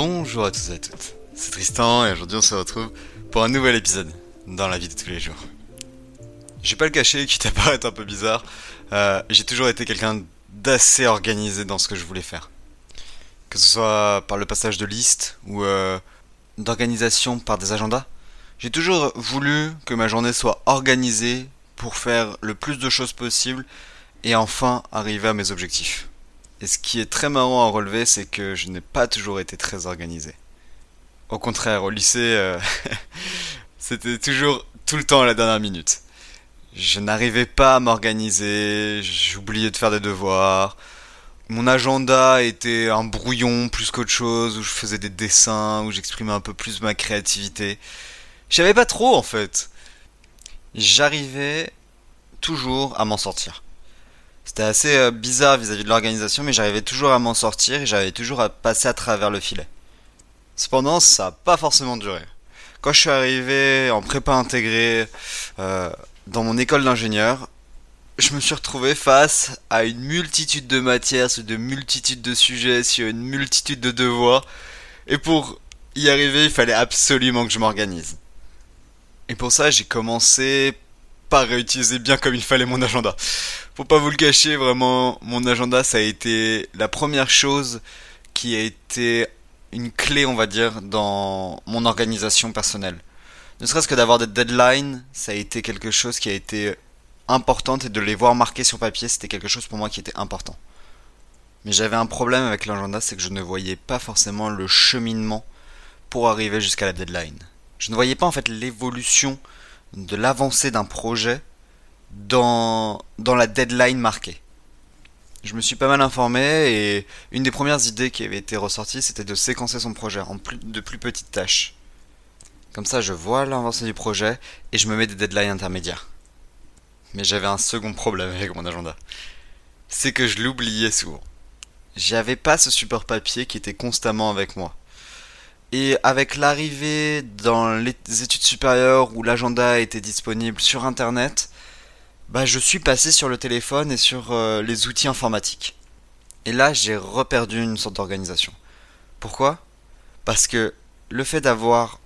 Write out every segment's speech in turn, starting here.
Bonjour à tous et à toutes, c'est Tristan et aujourd'hui on se retrouve pour un nouvel épisode dans la vie de tous les jours. Je vais pas le cacher, quitte à paraître un peu bizarre, euh, j'ai toujours été quelqu'un d'assez organisé dans ce que je voulais faire. Que ce soit par le passage de liste ou euh, d'organisation par des agendas. J'ai toujours voulu que ma journée soit organisée pour faire le plus de choses possible et enfin arriver à mes objectifs. Et ce qui est très marrant à relever, c'est que je n'ai pas toujours été très organisé. Au contraire, au lycée, euh, c'était toujours tout le temps à la dernière minute. Je n'arrivais pas à m'organiser, j'oubliais de faire des devoirs. Mon agenda était un brouillon plus qu'autre chose, où je faisais des dessins, où j'exprimais un peu plus ma créativité. Je savais pas trop en fait. J'arrivais toujours à m'en sortir. C'était assez euh, bizarre vis-à-vis de l'organisation, mais j'arrivais toujours à m'en sortir et j'arrivais toujours à passer à travers le filet. Cependant, ça n'a pas forcément duré. Quand je suis arrivé en prépa intégrée euh, dans mon école d'ingénieur, je me suis retrouvé face à une multitude de matières, sur de multitudes de sujets, sur une multitude de devoirs. Et pour y arriver, il fallait absolument que je m'organise. Et pour ça, j'ai commencé par réutiliser bien comme il fallait mon agenda. Faut pas vous le cacher, vraiment, mon agenda, ça a été la première chose qui a été une clé, on va dire, dans mon organisation personnelle. Ne serait-ce que d'avoir des deadlines, ça a été quelque chose qui a été important et de les voir marqués sur papier, c'était quelque chose pour moi qui était important. Mais j'avais un problème avec l'agenda, c'est que je ne voyais pas forcément le cheminement pour arriver jusqu'à la deadline. Je ne voyais pas en fait l'évolution de l'avancée d'un projet dans, la deadline marquée. Je me suis pas mal informé et une des premières idées qui avait été ressortie c'était de séquencer son projet en plus, de plus petites tâches. Comme ça je vois l'avancée du projet et je me mets des deadlines intermédiaires. Mais j'avais un second problème avec mon agenda. C'est que je l'oubliais souvent. J'avais pas ce support papier qui était constamment avec moi. Et avec l'arrivée dans les études supérieures où l'agenda était disponible sur internet, bah je suis passé sur le téléphone et sur euh, les outils informatiques. Et là, j'ai reperdu une sorte d'organisation. Pourquoi? Parce que le fait d'avoir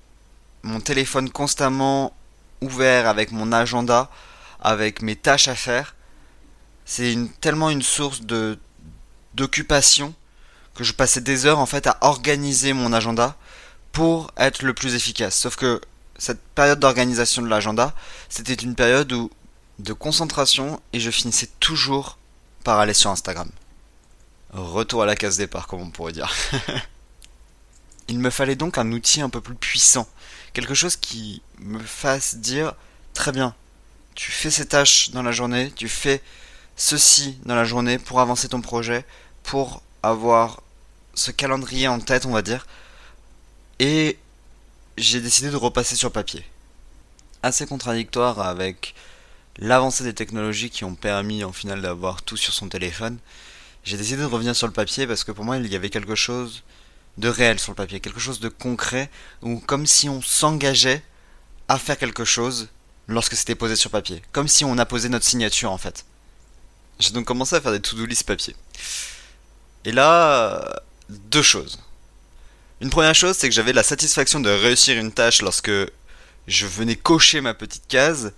mon téléphone constamment ouvert avec mon agenda, avec mes tâches à faire, c'est tellement une source de d'occupation que je passais des heures en fait à organiser mon agenda pour être le plus efficace. Sauf que cette période d'organisation de l'agenda, c'était une période de concentration et je finissais toujours par aller sur Instagram. Retour à la case départ, comme on pourrait dire. Il me fallait donc un outil un peu plus puissant, quelque chose qui me fasse dire très bien, tu fais ces tâches dans la journée, tu fais ceci dans la journée pour avancer ton projet, pour avoir ce calendrier en tête, on va dire, et j'ai décidé de repasser sur papier. Assez contradictoire avec l'avancée des technologies qui ont permis en final d'avoir tout sur son téléphone. J'ai décidé de revenir sur le papier parce que pour moi il y avait quelque chose de réel sur le papier, quelque chose de concret, ou comme si on s'engageait à faire quelque chose lorsque c'était posé sur papier, comme si on a posé notre signature en fait. J'ai donc commencé à faire des to-do list papier. Et là, deux choses. Une première chose, c'est que j'avais la satisfaction de réussir une tâche lorsque je venais cocher ma petite case.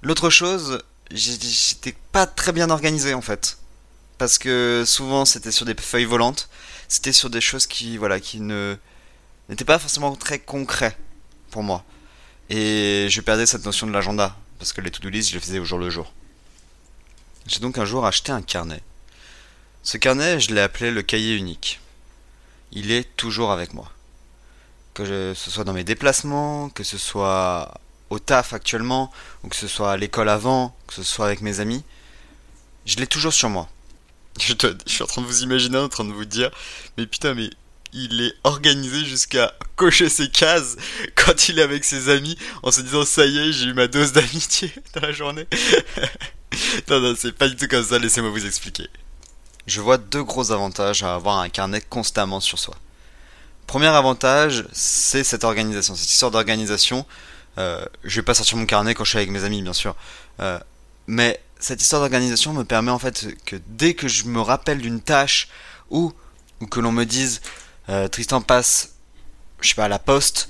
L'autre chose, j'étais pas très bien organisé en fait. Parce que souvent c'était sur des feuilles volantes, c'était sur des choses qui, voilà, qui n'étaient pas forcément très concrets pour moi. Et je perdais cette notion de l'agenda, parce que les to-do list, je les faisais au jour le jour. J'ai donc un jour acheté un carnet. Ce carnet, je l'ai appelé le cahier unique il est toujours avec moi. Que ce soit dans mes déplacements, que ce soit au taf actuellement, ou que ce soit à l'école avant, que ce soit avec mes amis, je l'ai toujours sur moi. Je, suis en train de vous imaginer, en train de vous dire, mais putain, mais il est organisé jusqu'à cocher ses cases quand il est avec ses amis en se disant ça y est, j'ai eu ma dose d'amitié dans la journée. non, non, c'est pas du tout comme ça, laissez-moi vous expliquer je vois deux gros avantages à avoir un carnet constamment sur soi. Premier avantage, c'est cette organisation, cette histoire d'organisation. Euh, je vais pas sortir mon carnet quand je suis avec mes amis, bien sûr. Euh, mais cette histoire d'organisation me permet en fait que dès que je me rappelle d'une tâche ou, que l'on me dise euh, Tristan passe, je sais pas, à la poste,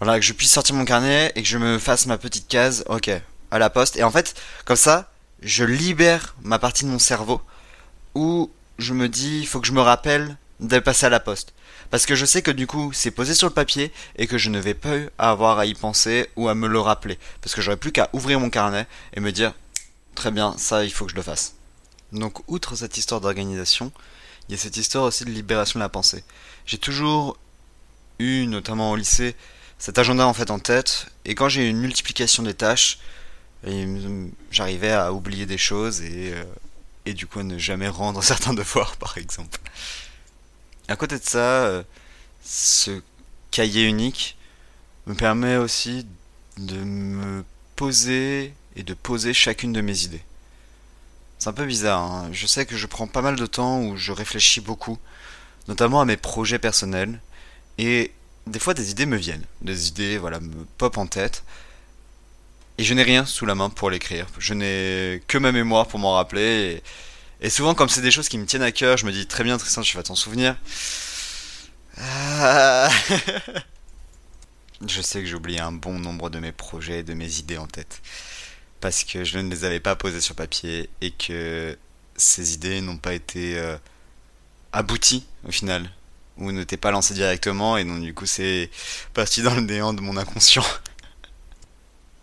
voilà, que je puisse sortir mon carnet et que je me fasse ma petite case, ok, à la poste. Et en fait, comme ça, je libère ma partie de mon cerveau où je me dis, il faut que je me rappelle de passer à la poste. Parce que je sais que du coup, c'est posé sur le papier et que je ne vais pas avoir à y penser ou à me le rappeler. Parce que j'aurais plus qu'à ouvrir mon carnet et me dire, très bien, ça, il faut que je le fasse. Donc, outre cette histoire d'organisation, il y a cette histoire aussi de libération de la pensée. J'ai toujours eu, notamment au lycée, cet agenda en fait en tête, et quand j'ai une multiplication des tâches, j'arrivais à oublier des choses et, euh, et du coup ne jamais rendre certains devoirs par exemple. À côté de ça, euh, ce cahier unique me permet aussi de me poser et de poser chacune de mes idées. C'est un peu bizarre, hein. je sais que je prends pas mal de temps où je réfléchis beaucoup, notamment à mes projets personnels, et des fois des idées me viennent, des idées voilà me pop en tête, et je n'ai rien sous la main pour l'écrire. Je n'ai que ma mémoire pour m'en rappeler. Et, souvent, comme c'est des choses qui me tiennent à cœur, je me dis très bien, Tristan, tu vas t'en souvenir. Ah. je sais que j'ai oublié un bon nombre de mes projets, de mes idées en tête. Parce que je ne les avais pas posées sur papier et que ces idées n'ont pas été euh, abouties au final. Ou n'étaient pas lancées directement et donc du coup c'est parti dans le néant de mon inconscient.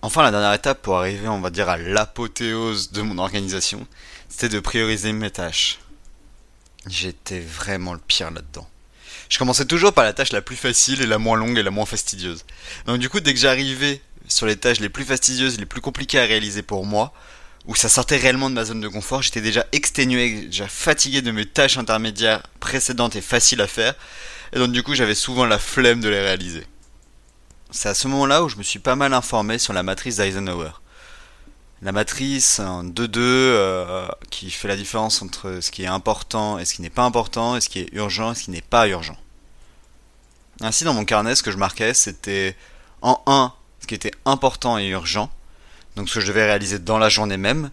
Enfin, la dernière étape pour arriver, on va dire, à l'apothéose de mon organisation, c'était de prioriser mes tâches. J'étais vraiment le pire là-dedans. Je commençais toujours par la tâche la plus facile et la moins longue et la moins fastidieuse. Donc du coup, dès que j'arrivais sur les tâches les plus fastidieuses, les plus compliquées à réaliser pour moi, où ça sortait réellement de ma zone de confort, j'étais déjà exténué, déjà fatigué de mes tâches intermédiaires précédentes et faciles à faire, et donc du coup j'avais souvent la flemme de les réaliser c'est à ce moment-là où je me suis pas mal informé sur la matrice d'Eisenhower. La matrice en 2-2 euh, qui fait la différence entre ce qui est important et ce qui n'est pas important, et ce qui est urgent et ce qui n'est pas urgent. Ainsi, dans mon carnet, ce que je marquais, c'était en 1, ce qui était important et urgent, donc ce que je devais réaliser dans la journée même.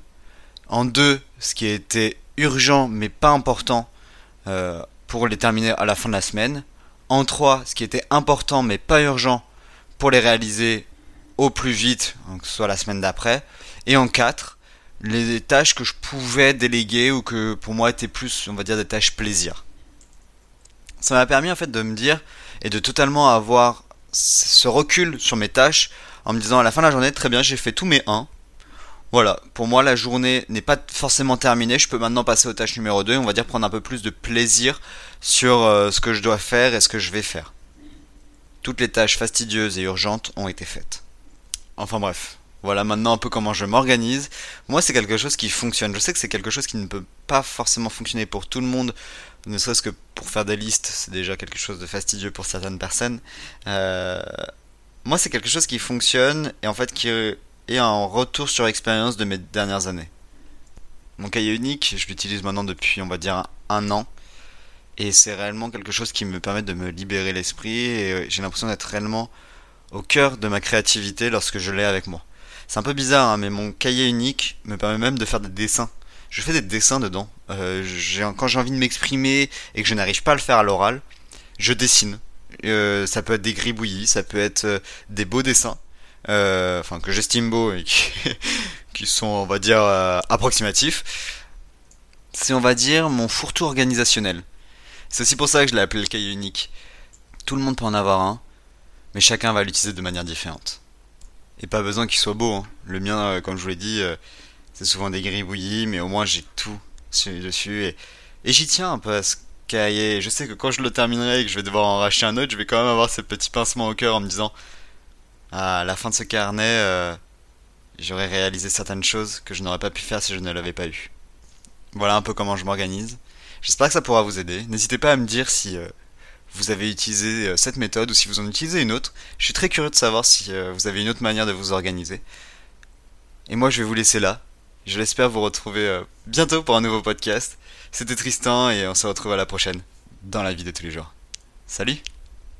En 2, ce qui était urgent mais pas important euh, pour les terminer à la fin de la semaine. En 3, ce qui était important mais pas urgent pour les réaliser au plus vite, que ce soit la semaine d'après. Et en 4, les tâches que je pouvais déléguer ou que pour moi étaient plus, on va dire, des tâches plaisir. Ça m'a permis en fait de me dire et de totalement avoir ce recul sur mes tâches en me disant à la fin de la journée, très bien, j'ai fait tous mes 1. Voilà, pour moi la journée n'est pas forcément terminée, je peux maintenant passer aux tâches numéro 2, on va dire prendre un peu plus de plaisir sur euh, ce que je dois faire et ce que je vais faire. Toutes les tâches fastidieuses et urgentes ont été faites. Enfin bref, voilà maintenant un peu comment je m'organise. Moi, c'est quelque chose qui fonctionne. Je sais que c'est quelque chose qui ne peut pas forcément fonctionner pour tout le monde, ne serait-ce que pour faire des listes, c'est déjà quelque chose de fastidieux pour certaines personnes. Euh, moi, c'est quelque chose qui fonctionne et en fait qui est un retour sur expérience de mes dernières années. Mon cahier unique, je l'utilise maintenant depuis, on va dire, un an. Et c'est réellement quelque chose qui me permet de me libérer l'esprit et euh, j'ai l'impression d'être réellement au cœur de ma créativité lorsque je l'ai avec moi. C'est un peu bizarre, hein, mais mon cahier unique me permet même de faire des dessins. Je fais des dessins dedans. Euh, quand j'ai envie de m'exprimer et que je n'arrive pas à le faire à l'oral, je dessine. Euh, ça peut être des gribouillis, ça peut être euh, des beaux dessins, euh, enfin que j'estime beaux et qui, qui, sont, on va dire, approximatifs. C'est, on va dire, mon fourre-tout organisationnel. C'est aussi pour ça que je l'ai appelé le cahier unique. Tout le monde peut en avoir un, mais chacun va l'utiliser de manière différente. Et pas besoin qu'il soit beau. Hein. Le mien, euh, comme je vous l'ai dit, euh, c'est souvent des gribouillis, mais au moins j'ai tout dessus. Et, et j'y tiens un peu à ce cahier. Je sais que quand je le terminerai et que je vais devoir en racheter un autre, je vais quand même avoir ce petit pincement au cœur en me disant à la fin de ce carnet, euh, j'aurais réalisé certaines choses que je n'aurais pas pu faire si je ne l'avais pas eu. Voilà un peu comment je m'organise. J'espère que ça pourra vous aider. N'hésitez pas à me dire si euh, vous avez utilisé euh, cette méthode ou si vous en utilisez une autre. Je suis très curieux de savoir si euh, vous avez une autre manière de vous organiser. Et moi, je vais vous laisser là. Je l'espère vous retrouver bientôt pour un nouveau podcast. C'était Tristan et on se retrouve à la prochaine dans la vie de tous les jours. Salut